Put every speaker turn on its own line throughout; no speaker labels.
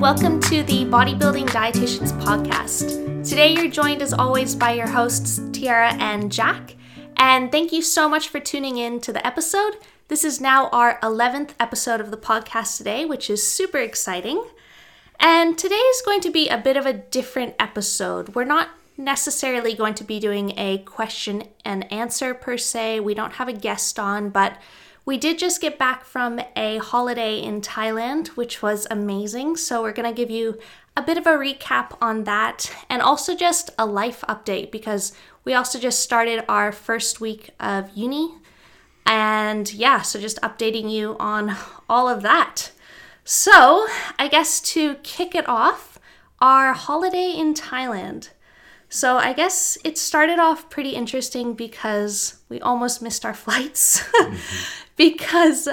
welcome to the Bodybuilding Dietitians Podcast. Today, you're joined as always by your hosts, Tyarra and Jack. And thank you so much for tuning in to the episode. This is now our 11th episode of the podcast today, which is super exciting. And today is going to be a bit of a different episode. We're not necessarily going to be doing a question and answer per se, we don't have a guest on, but we did just get back from a holiday in Thailand, which was amazing. So, we're going to give you a bit of a recap on that and also just a life update because we also just started our first week of uni. And yeah, so just updating you on all of that. So, I guess to kick it off, our holiday in Thailand. So, I guess it started off pretty interesting because we almost missed our flights. Mm-hmm. because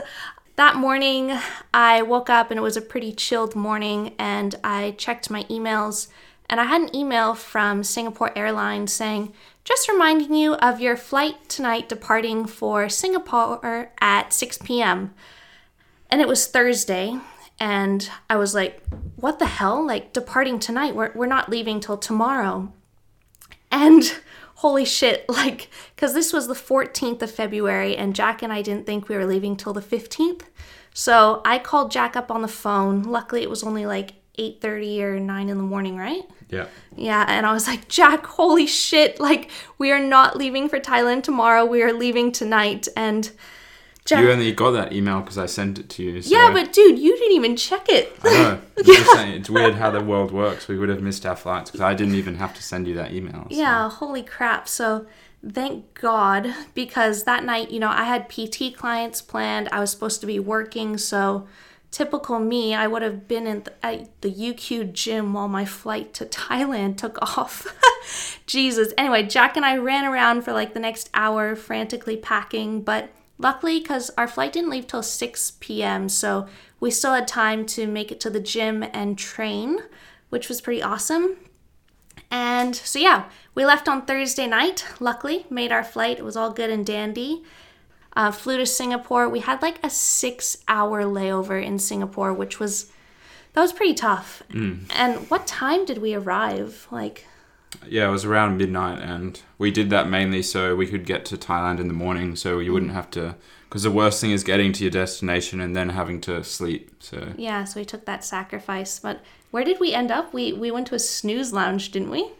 that morning I woke up and it was a pretty chilled morning and I checked my emails and I had an email from Singapore Airlines saying, just reminding you of your flight tonight departing for Singapore at 6 p.m. And it was Thursday and I was like, what the hell? Like departing tonight, we're, we're not leaving till tomorrow. And holy shit, like, because this was the 14th of February, and Jack and I didn't think we were leaving till the 15th. So I called Jack up on the phone. Luckily, it was only like 8:30 or 9 in the morning, right?
Yeah.
Yeah, and I was like, "Jack, holy shit, like we are not leaving for Thailand tomorrow. We are leaving tonight." And
Jack, you only got that email because I sent it to you.
So. Yeah, but dude, you didn't even check it.
I know. yeah. Saying, it's weird how the world works. We would have missed our flights because I didn't even have to send you that email.
So. Yeah, holy crap. So thank God because that night, you know, I had PT clients planned. I was supposed to be working, so typical me, I would have been in the, at the UQ gym while my flight to Thailand took off. Jesus. Anyway, Jack and I ran around for like the next hour frantically packing, but Luckily, because our flight didn't leave till 6 p.m., so we still had time to make it to the gym and train, which was pretty awesome. And so, yeah, we left on Thursday night, luckily, made our flight. It was all good and dandy. Uh, flew to Singapore. We had like a six hour layover in Singapore, which was, that was pretty tough. Mm. And what time did we arrive? Like,
yeah, it was around midnight, and we did that mainly so we could get to Thailand in the morning, so you wouldn't have to. Because the worst thing is getting to your destination and then having to sleep. So
yeah, so we took that sacrifice. But where did we end up? We we went to a snooze lounge, didn't we?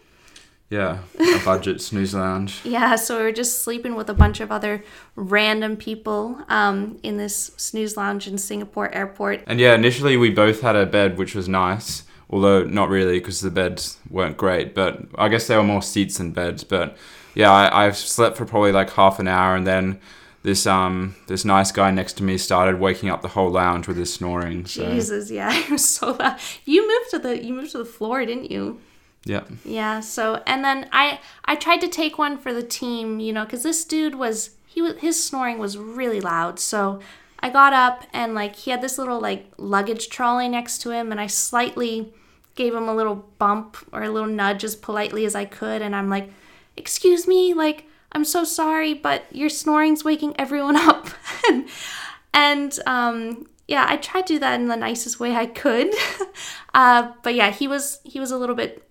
Yeah, a budget snooze lounge.
Yeah, so we were just sleeping with a bunch of other random people um, in this snooze lounge in Singapore airport.
And yeah, initially we both had a bed, which was nice although not really because the beds weren't great. But I guess there were more seats than beds. But yeah, I, I slept for probably like half an hour, and then this um this nice guy next to me started waking up the whole lounge with his snoring.
So. Jesus, yeah, it was so loud. You moved to the you moved to the floor, didn't you?
Yeah.
Yeah. So and then I I tried to take one for the team, you know, because this dude was he was his snoring was really loud. So I got up and like he had this little like luggage trolley next to him and I slightly gave him a little bump or a little nudge as politely as I could and I'm like, "Excuse me, like I'm so sorry, but your snoring's waking everyone up." and um yeah, I tried to do that in the nicest way I could. uh, but yeah, he was he was a little bit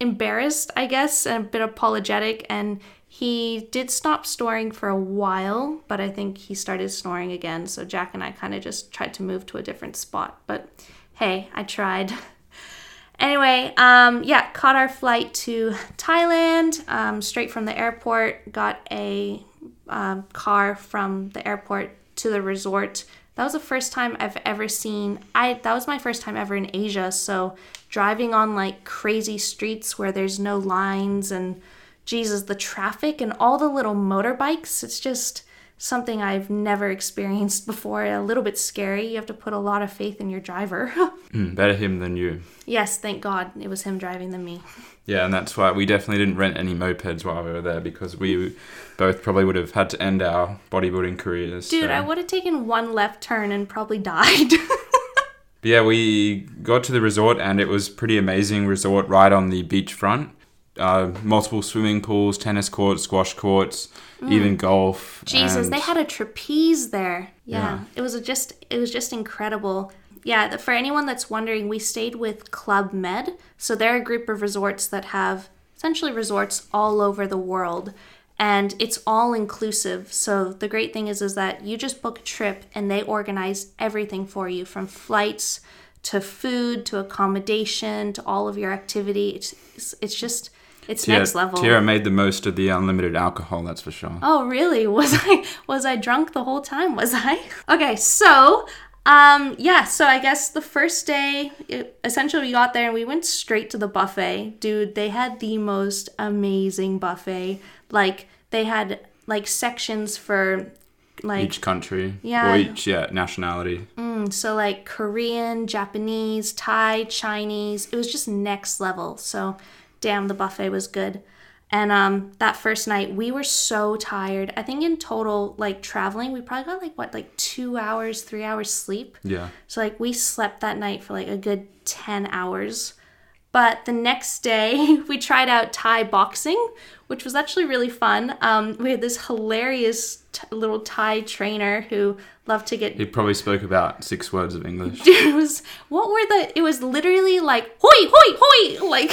embarrassed, I guess, and a bit apologetic and he did stop snoring for a while, but I think he started snoring again. So Jack and I kind of just tried to move to a different spot. But hey, I tried. Anyway, um, yeah, caught our flight to Thailand um, straight from the airport. Got a um, car from the airport to the resort. That was the first time I've ever seen. I that was my first time ever in Asia. So driving on like crazy streets where there's no lines and Jesus, the traffic and all the little motorbikes, it's just something I've never experienced before. A little bit scary. You have to put a lot of faith in your driver.
mm, better him than you.
Yes, thank God it was him driving than me.
Yeah, and that's why we definitely didn't rent any mopeds while we were there because we both probably would have had to end our bodybuilding careers.
Dude, so. I would have taken one left turn and probably died.
yeah, we got to the resort and it was pretty amazing resort right on the beachfront uh, multiple swimming pools, tennis courts, squash courts, mm. even golf.
Jesus, they had a trapeze there. Yeah, yeah, it was just it was just incredible. yeah, for anyone that's wondering, we stayed with Club Med. So they're a group of resorts that have essentially resorts all over the world. And it's all inclusive. So the great thing is is that you just book a trip and they organize everything for you from flights to food to accommodation to all of your activity. It's, it's just it's next level.
Tyarra made the most of the unlimited alcohol, that's for sure.
Oh, really? Was I was I drunk the whole time? Was I? Okay, so um yeah, so I guess the first day it, essentially we got there and we went straight to the buffet. Dude, they had the most amazing buffet. Like they had like sections for like
Each country.
Yeah.
Or each, yeah, nationality.
so like Korean, Japanese, Thai, Chinese. It was just next level. So damn the buffet was good. And um that first night we were so tired. I think in total like traveling we probably got like what like 2 hours, 3 hours sleep.
Yeah.
So like we slept that night for like a good 10 hours. But the next day we tried out Thai boxing, which was actually really fun. Um, we had this hilarious t- little Thai trainer who loved to get
He probably spoke about six words of English.
it was what were the it was literally like hoi hoi hoi like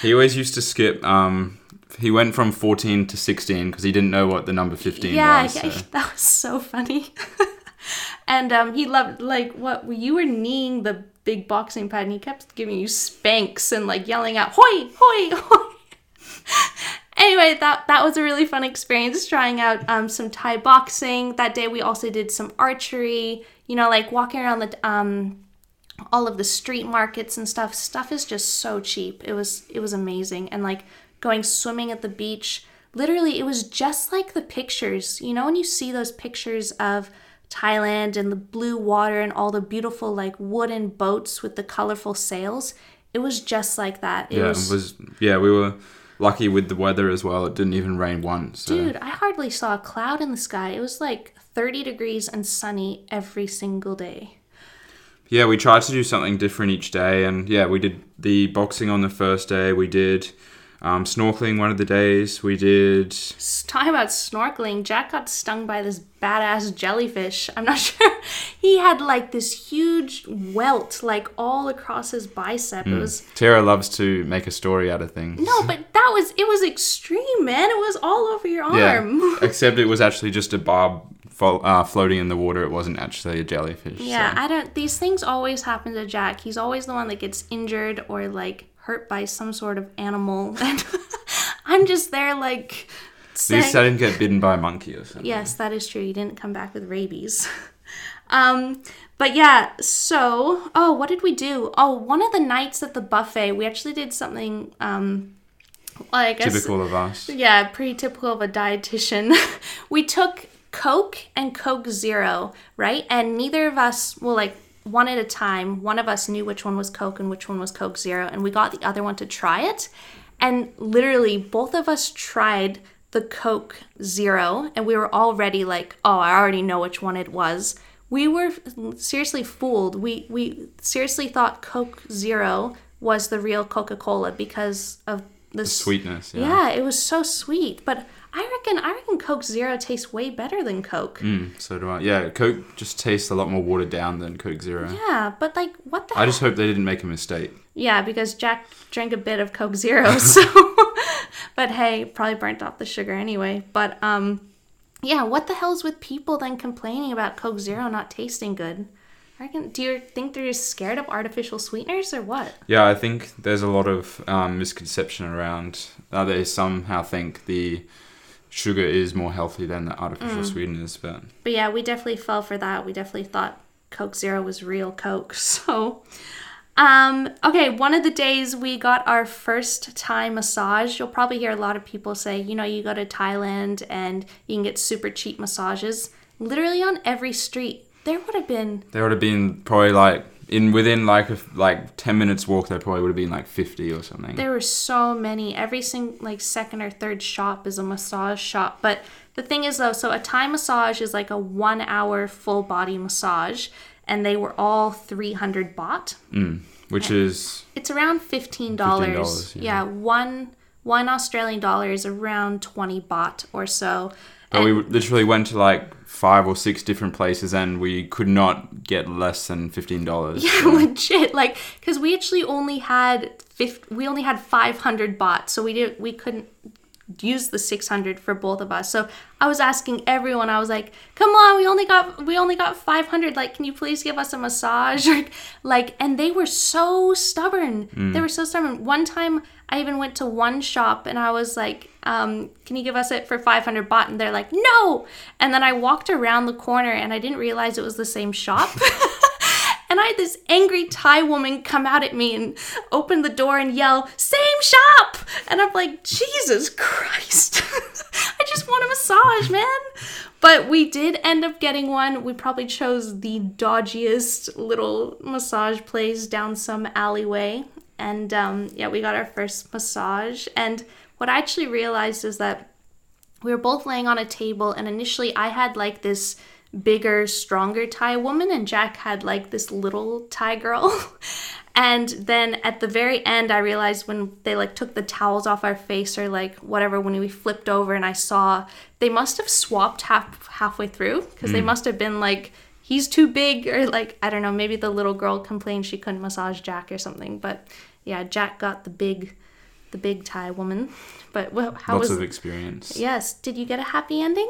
He always used to skip. Um, he went from 14 to 16 because he didn't know what the number 15
yeah,
was.
yeah,
so-
that was so funny and um he loved like what you were kneeing the big boxing pad and he kept giving you spanks and like yelling out hoi hoi hoi. Anyway that that was a really fun experience trying out um some thai boxing. That day we also did some archery you know like walking around the um all of the street markets and stuff. Stuff is just so cheap. It was it was amazing. And like going swimming at the beach. Literally it was just like the pictures. You know when you see those pictures of thailand and the blue water and all the beautiful like wooden boats with the colorful sails it was just like that it
yeah,
was,
it was. Yeah, we were lucky with the weather as well. It didn't even rain once. So.
dude i hardly saw a cloud in the sky it was like 30 degrees and sunny every single day
Yeah, we tried to do something different each day, and yeah, we did the boxing on the first day. We did um, snorkeling one of the days. We did.
Talking about snorkeling, Jack got stung by this badass jellyfish. I'm not sure. He had like this huge welt, like all across his bicep. It was
Tara loves to make a story out of things.
no, but that was it was extreme, man. It was all over your arm.
Yeah, except it was actually just a barb fo- uh, floating in the water. It wasn't actually a jellyfish.
Yeah,
so.
I don't. These things always happen to Jack. He's always the one that gets injured or like hurt by some sort of animal, and I'm just there like.
At least I didn't get bitten by a monkey or something.
Yes, that is true. You didn't come back with rabies. um, but yeah, so oh, what did we do? Oh, one of the nights at the buffet, we actually did something um I guess
Typical of us.
yeah, pretty typical of a dietitian. we took Coke and Coke Zero, right? And neither of us, well, like one at a time, one of us knew which one was Coke and which one was Coke Zero, and we got the other one to try it. And literally, both of us tried the Coke Zero, and we were already like, oh, I already know which one it was. We were seriously fooled. We we seriously thought Coke Zero was the real Coca Cola because of the s-
Sweetness. Yeah.
yeah, it was so sweet. But I reckon I reckon Coke Zero tastes way better than Coke.
Mm, so do I. Yeah, Coke just tastes a lot more watered down than Coke Zero.
Yeah, but like what the
I just hope they didn't make a mistake.
Yeah, because Jack drank a bit of Coke Zero, so but hey, probably burnt off the sugar anyway. But um yeah, what the hell's with people then complaining about Coke Zero not tasting good? I reckon do you think they're just scared of artificial sweeteners or what?
Yeah, I think there's a lot of um, misconception around. Uh, they somehow think the sugar is more healthy than the artificial
Mm.
sweeteners, but
But yeah, we definitely fell for that. We definitely thought Coke Zero was real Coke. So, um, okay, one of the days we got our first Thai massage. You'll probably hear a lot of people say, you know, you go to Thailand and you can get super cheap massages. Literally on every street, there would have been
there would have been probably like in within like a, like ten minutes walk. There probably would have been like fifty or something.
There were so many. Every single like second or third shop is a massage shop. But the thing is though, so a Thai massage is like a one hour full body massage, and they were all three hundred baht.
Mm, which is
It's around fifteen dollars.
$15,
yeah.
yeah.
one one Australian dollar is around twenty baht or so.
But we literally went to like five or six different places and we could not get less than fifteen dollars.
Yeah, legit. Like, because we actually only had 50, we only had 500 baht, so we didn't we couldn't use the 600 for both of us. So I was asking everyone. I was like, "Come on, we only got we only got 500. Like, can you please give us a massage?" Like, and they were so stubborn. They were so stubborn. One time, I even went to one shop and I was like, um, "Can you give us it for 500 baht?" And they're like, "No." And then I walked around the corner and I didn't realize it was the same shop. And I had this angry Thai woman come out at me and open the door and yell, Same shop! And I'm like, Jesus Christ. I just want a massage, man. But we did end up getting one. We probably chose the dodgiest little massage place down some alleyway. And um, yeah, we got our first massage. And what I actually realized is that we were both laying on a table, and initially I had like this bigger, stronger Thai woman, and Jack had like this little Thai girl. and then at the very end, I realized when they like took the towels off our face or like whatever, when we flipped over and I saw they must have swapped half halfway through because they hmm. must have been like he's too big or like I don't know, maybe the little girl complained she couldn't massage Jack or something. But yeah, Jack got the big, the big Thai woman. But well, how
Lots
was?
of experience.
Yes, did you get a happy ending?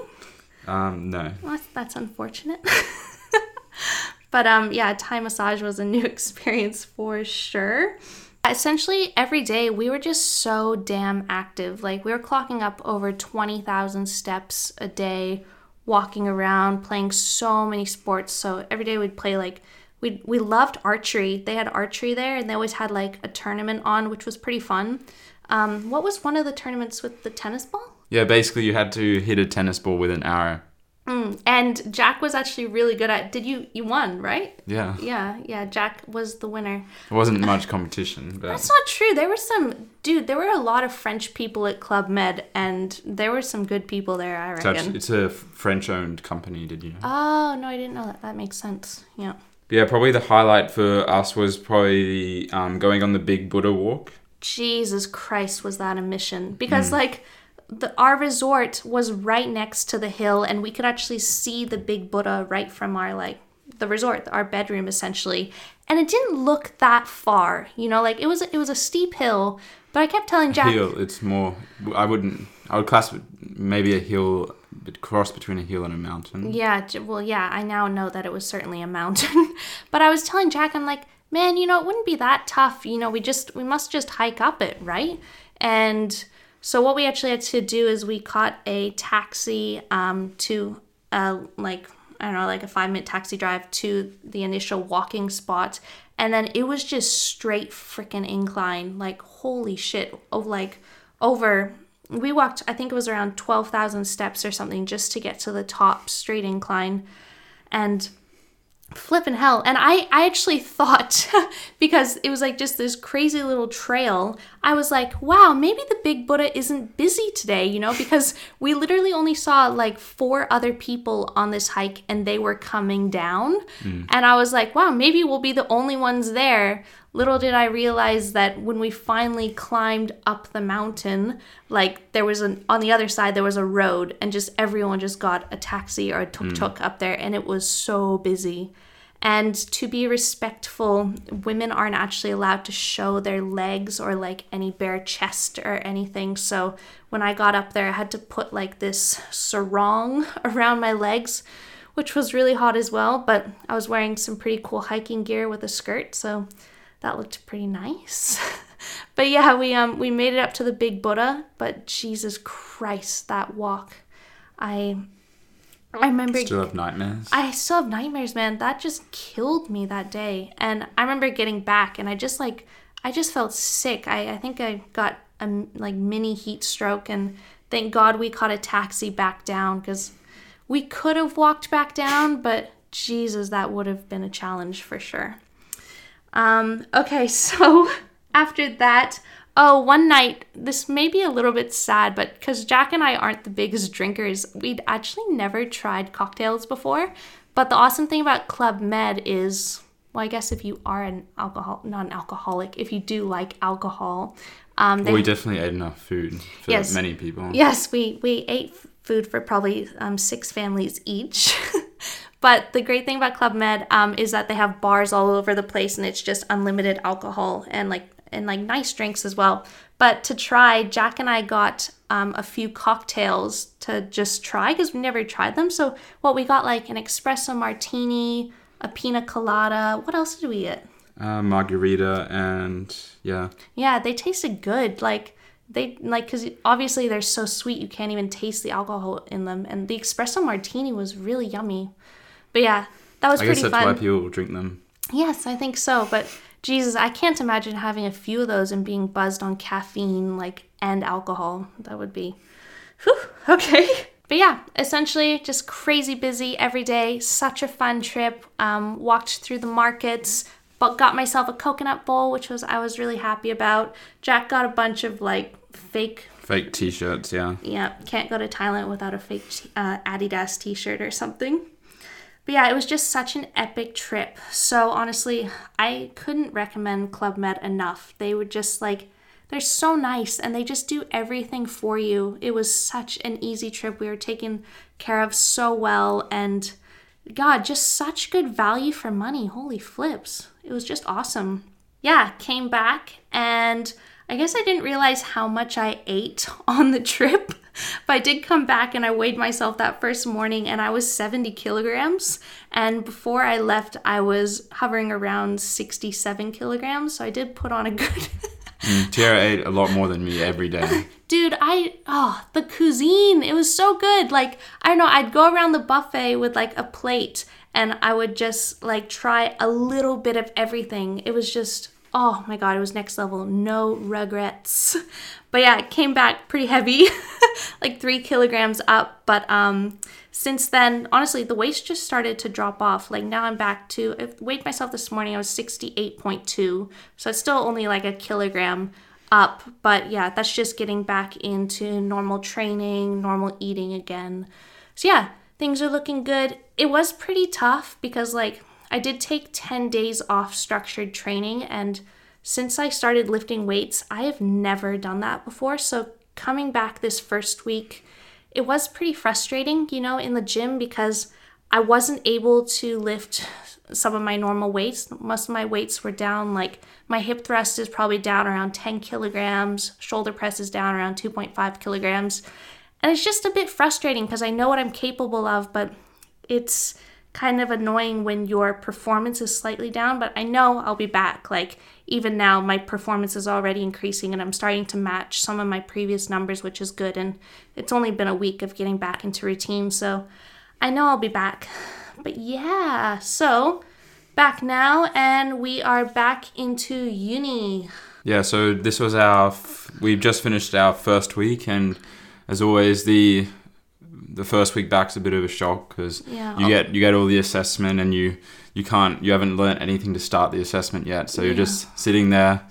Um, no.
Well, that's, that's unfortunate. but um, yeah, Thai massage was a new experience for sure. Essentially, every day we were just so damn active. Like, we were clocking up over 20,000 steps a day, walking around, playing so many sports. So, every day we'd play like, we, we loved archery. They had archery there, and they always had like a tournament on, which was pretty fun. Um, what was one of the tournaments with the tennis ball?
Yeah, basically you had to hit a tennis ball with an arrow.
And Jack was actually really good at. Did you you won right?
Yeah.
Yeah, yeah. Jack was the winner.
It wasn't much competition, but
That's not true. There were some dude. There were a lot of French people at Club Med, and there were some good people there. I reckon.
actually, it's a French-owned company. Did you know?
oh no, I didn't know that. That makes sense. Yeah.
yeah, probably the highlight for us was probably um, going on the Big Buddha walk.
Jesus Christ, was that a mission? Because like. The, our resort was right next to the hill and we could actually see the big buddha right from our like the resort our bedroom essentially and it didn't look that far you know like it was it was a steep hill but i kept telling jack
Hill. It's more. I wouldn't. I would class it maybe a hill, but cross between a hill and a mountain.
Yeah, well, yeah, I now know that it was certainly a mountain. but I was telling Jack, I'm like, man, you know, it wouldn't be that tough. You know, we just, we must just hike up it, right? And so what we actually had to do is we caught a taxi um, to, uh, like, I don't know, like a five minute taxi drive to the initial walking spot. And then it was just straight freaking incline. Like, holy shit. Oh, like, over we walked i think it was around 12,000 steps or something just to get to the top straight incline and flipping hell. And i i actually thought because it was like just this crazy little trail i was like wow maybe the big buddha isn't busy today you know because we literally only saw like four other people on this hike and they were coming down. Hmm. And i was like wow maybe we'll be the only ones there little did i realize that when we finally climbed up the mountain like there was an on the other side there was a road and just everyone just got a taxi or a tuk-tuk hmm. up there and it was so busy and to be respectful, women aren't actually allowed to show their legs or like any bare chest or anything. So when I got up there, I had to put like this sarong around my legs, which was really hot as well. But I was wearing some pretty cool hiking gear with a skirt, so that looked pretty nice. but yeah, we um we made it up to the Big Buddha. But Jesus Christ, that walk! I I remember
Still have nightmares.
I still have nightmares, man. That just killed me that day. And I remember getting back and I just like I just felt sick. I, I think I got a like mini heat stroke and thank God we caught a taxi back down because we could have walked back down, but Jesus, that would have been a challenge for sure. Um, okay, so after that, oh, one night, this may be a little bit sad, but because Jack and I aren't the biggest drinkers, we'd actually never tried cocktails before. But the awesome thing about Club Med is, well, I guess if you are an alcohol, not an alcoholic, if you do like alcohol, um, they
Well, we definitely ate enough food for
Yes.
many people.
Yes, we we ate food for probably um, six families each. but the great thing about Club Med um, is that they have bars all over the place and it's just unlimited alcohol and like and like nice drinks as well. But to try, Jack and I got um, a few cocktails to just try because we never tried them. So what we got like an espresso martini, a pina colada. What else did we get?
Uh, margarita and yeah.
Yeah, they tasted good. Like they like because obviously they're so sweet you can't even taste the alcohol in them. And the espresso martini was really yummy. But yeah, that was
I
pretty
guess that's
fun.
why people drink them.
Yes, I think so. But Jesus, I can't imagine having a few of those and being buzzed on caffeine, like and alcohol. That would be, whew, okay. But yeah, essentially just crazy busy every day. Such a fun trip. Um, walked through the markets, but got myself a coconut bowl, which was I was really happy about. Jack got a bunch of like fake
Fake T-shirts, yeah.
yeah, can't go to Thailand without a fake t- uh, Adidas t shirt or something. But yeah, it was just such an epic trip. So honestly, I couldn't recommend Club Med enough. They would just like, they're so nice and they just do everything for you. It was such an easy trip. We were taken care of so well and God, just such good value for money. Holy flips. It was just awesome. Yeah, came back and I guess I didn't realize how much I ate on the trip. But I did come back and I weighed myself that first morning and I was 70 kilograms. And before I left, I was hovering around 67 kilograms. So I did put on a good.
Mm, Tyarra ate a lot more than me every day.
Dude, I oh the cuisine, it was so good. Like I don't know, I'd go around the buffet with like a plate, and I would just like try a little bit of everything. It was just oh my god, it was next level. No regrets. But yeah, it came back pretty heavy, like three kilograms up. But um, since then, honestly, the weight just started to drop off. Like now I'm back to, I weighed myself this morning, I was 68.2. So it's still only like a kilogram up. But yeah, that's just getting back into normal training, normal eating again. So yeah, things are looking good. It was pretty tough because like I did take 10 days off structured training and since I started lifting weights, I have never done that before. So coming back this first week, it was pretty frustrating, you know, in the gym because I wasn't able to lift some of my normal weights. Most of my weights were down, like my hip thrust is probably down around 10 kilograms, shoulder press is down around 2.5 kilograms. And it's just a bit frustrating because I know what I'm capable of, but it's kind of annoying when your performance is slightly down, but I know I'll be back. Like, even now, my performance is already increasing and I'm starting to match some of my previous numbers, which is good. And it's only been a week of getting back into routine, so I know I'll be back. But yeah, so back now, and we are back into uni.
Yeah, so this was our. F- we've just finished our first week, and as always, the the first week back's a bit of a shock because
Yeah.
you get you get all the assessment and you you can't you haven't learnt anything to start the assessment yet, so you're just sitting there,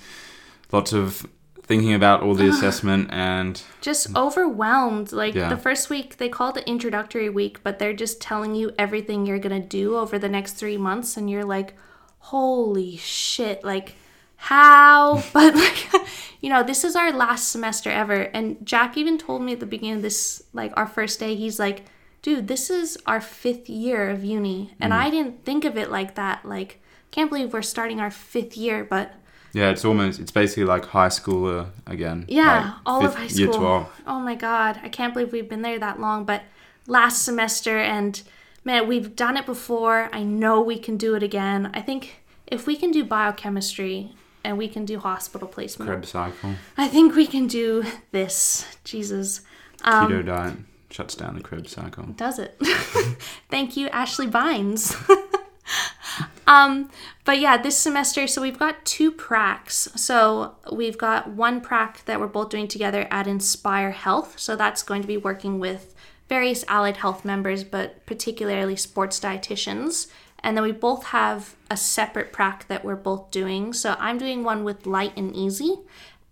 lots of thinking about all the assessment and
just overwhelmed. Like
Yeah.
the first week, they call it introductory week, but they're just telling you everything you're gonna do over the next three months, and you're like, holy shit, like how? But like, you know, this is our last semester ever, and Jack even told me at the beginning of this, like our first day, he's like, dude, this is our fifth year of uni, and mm. I didn't think of it like that. Like, can't believe we're starting our fifth year, but
yeah, it's almost it's basically like high school again.
Yeah,
like
all of high school.
Year twelve.
Oh my god, I can't believe we've been there that long. But last semester, and man, we've done it before. I know we can do it again. I think if we can do biochemistry and we can do hospital placement,
Krebs cycle.
I think we can do this. Jesus. Um,
Keto diet shuts down the Krebs cycle.
does it. Thank you, Ashley Vines. um, but yeah, this semester, so we've got two pracs. So we've got one prac that we're both doing together at Inspire Health. So that's going to be working with various allied health members, but particularly sports dietitians. And then we both have a separate prac that we're both doing. So I'm doing one with Lite n' Easy,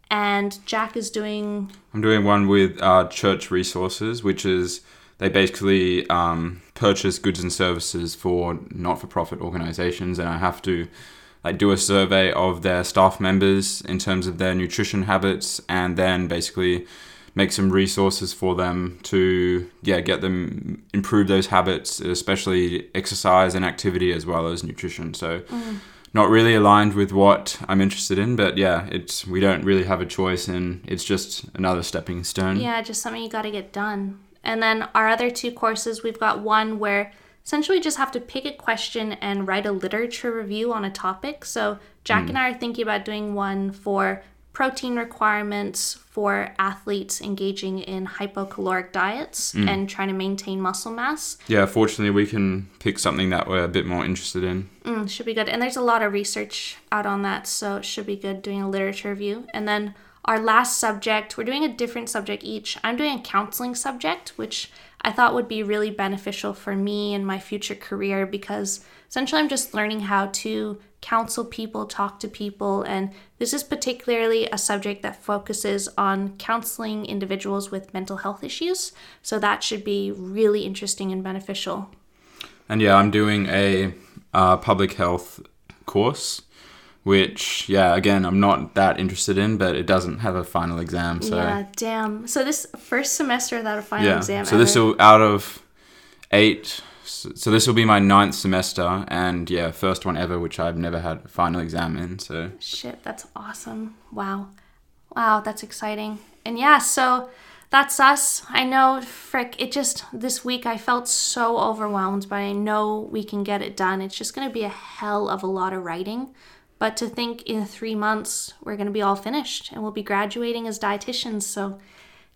and Jack is doing
I'm doing one with uh, Church Resources, which is they basically um, purchase goods and services for not-for-profit organizations, and I have to like do a survey of their staff members in terms of their nutrition habits, and then basically make some resources for them to yeah get them improve those habits, especially exercise and activity as well as nutrition. So. Mm. Not really aligned with what I'm interested in, but yeah, it's we don't really have a choice, and it's just another stepping stone.
Yeah, just something you got to get done. And then our other two courses, we've got one where essentially we just have to pick a question and write a literature review on a topic. So Jack mm. and I are thinking about doing one for protein requirements for athletes engaging in hypocaloric diets and trying to maintain muscle mass.
Yeah, fortunately, we can pick something that we're a bit more interested in.
Mm, should be good. And there's a lot of research out on that, so it should be good doing a literature review. And then our last subject, we're doing a different subject each. I'm doing a counseling subject, which I thought would be really beneficial for me and my future career because essentially I'm just learning how to counsel people, talk to people, and this is particularly a subject that focuses on counseling individuals with mental health issues. So that should be really interesting and beneficial.
And yeah, I'm doing a uh, public health course, which, yeah, again, I'm not that interested in, but it doesn't have a final exam. So,
Yeah, damn. So this first semester without a final
yeah.
exam.
So this
ever.
will, out of eight, so this will be my ninth semester, and yeah, first one ever, which I've never had a final exam in. So,
Shit, that's awesome. Wow. Wow, that's exciting. And yeah, so that's us. I know, frick, it just, this week I felt so overwhelmed, but I know we can get it done. It's just going to be a hell of a lot of writing. But to think in three months, we're going to be all finished and we'll be graduating as dietitians. So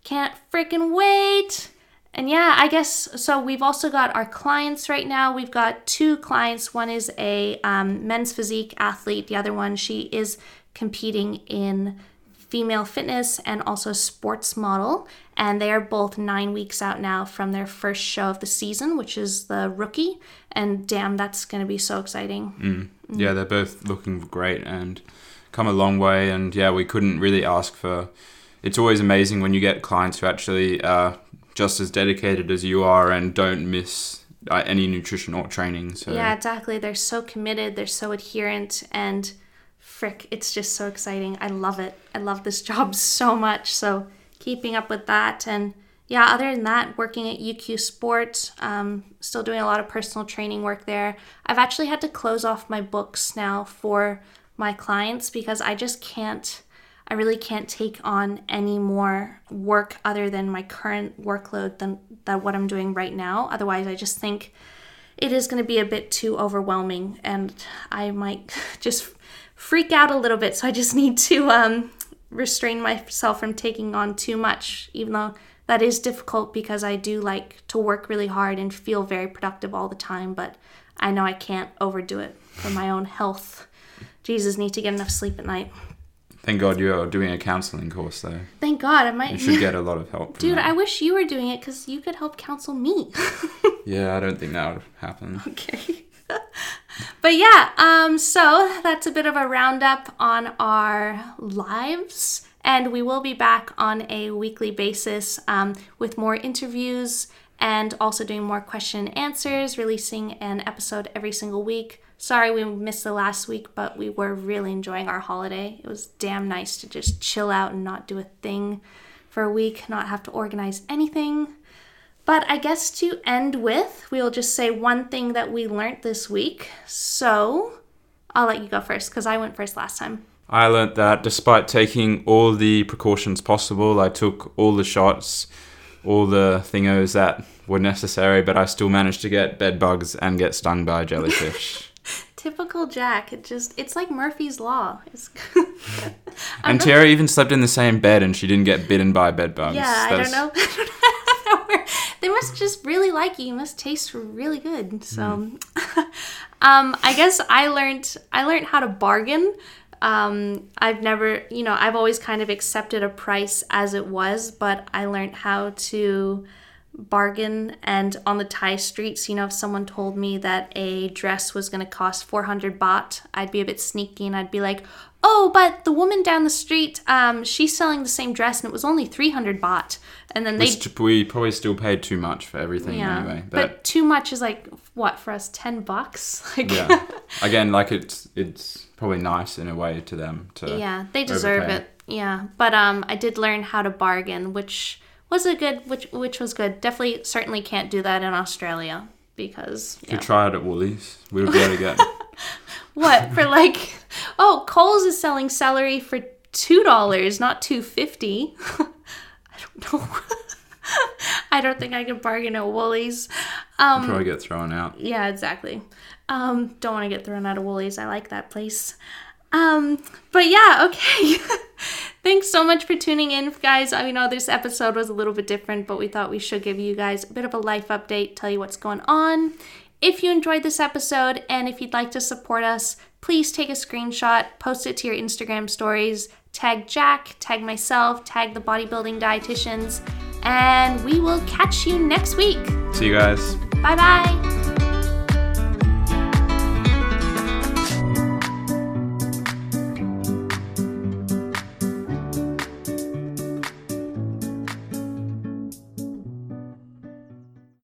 can't freaking wait. And yeah, I guess so. We've also got our clients right now. We've got two clients. One is a um, men's physique athlete, the other one, she is competing in female fitness and also sports model. And they are both nine weeks out now from their first show of the season, which is the rookie. And damn, that's going to be so exciting.
mm yeah, they're both looking great and come a long way. And yeah, we couldn't really ask for. It's always amazing when you get clients who actually are just as dedicated as you are and don't miss uh, any nutrition or training. So
Yeah, exactly. They're so committed, they're so adherent, and frick, it's just so exciting. I love it. I love this job so much. So keeping up with that and yeah, other than that, working at UQ Sport, um, still doing a lot of personal training work there. I've actually had to close off my books now for my clients because I just can't, I really can't take on any more work other than my current workload than, than what I'm doing right now. Otherwise, I just think it is going to be a bit too overwhelming and I might just freak out a little bit. So I just need to um, restrain myself from taking on too much, even though that is difficult because I do like to work really hard and feel very productive all the time. But I know I can't overdo it for my own health. Jesus, need to get enough sleep at night.
Thank God you're doing a counseling course though.
Thank God, I might.
You should get a lot of help. From
Dude,
that.
I wish you were doing it because you could help counsel me.
yeah, I don't think that would happen.
Okay. but yeah, um, so that's a bit of a roundup on our lives. And we will be back on a weekly basis um, with more interviews and also doing more question and answers, releasing an episode every single week. Sorry we missed the last week, but we were really enjoying our holiday. It was damn nice to just chill out and not do a thing for a week, not have to organize anything. But I guess to end with, we'll just say one thing that we learned this week. So I'll let you go first because I went first last time.
I learnt that despite taking all the precautions possible, I took all the shots, all the thingos that were necessary, but I still managed to get bed bugs and get stung by a jellyfish.
Typical Jack. It just, it's like Murphy's Law. It's
and Tyarra even slept in the same bed and she didn't get bitten by bed bugs.
yeah, I don't
That's-
know. I don't know how that works. They must just really like you. You must taste really good. So, um, I guess I learned I learned how to bargain. Um, I've never, you know, I've always kind of accepted a price as it was, but I learned how to bargain. And on the Thai streets, you know, if someone told me that a dress was going to cost 400 baht, I'd be a bit sneaky and I'd be like, oh, but the woman down the street, um, she's selling the same dress and it was only 300 baht. And then they
we probably still paid too much for everything
yeah.
anyway.
But,
But,
too much is like what for us? Ten bucks? Like
yeah, again, like it's it's probably nice in a way to them to
yeah, they deserve
overpay.
it. Yeah, but um, I did learn how to bargain, which was a good, which which was good. Definitely, certainly can't do that in Australia because
If you try it at Woolies, we would be able to get.
what for like, oh, Coles is selling celery for two dollars, not two fifty. I don't know. I don't think I could bargain at Woolies. Um,
probably get thrown out.
Yeah, exactly. Um, don't want to get thrown out of Woolies. I like that place. Um, but yeah, okay. Thanks so much for tuning in, guys. I mean, know this episode was a little bit different, but we thought we should give you guys a bit of a life update, tell you what's going on. If you enjoyed this episode and if you'd like to support us, please take a screenshot, post it to your Instagram stories, tag Jack, tag myself, tag the bodybuilding dietitians, and we will catch you next week.
See you guys.
Bye bye.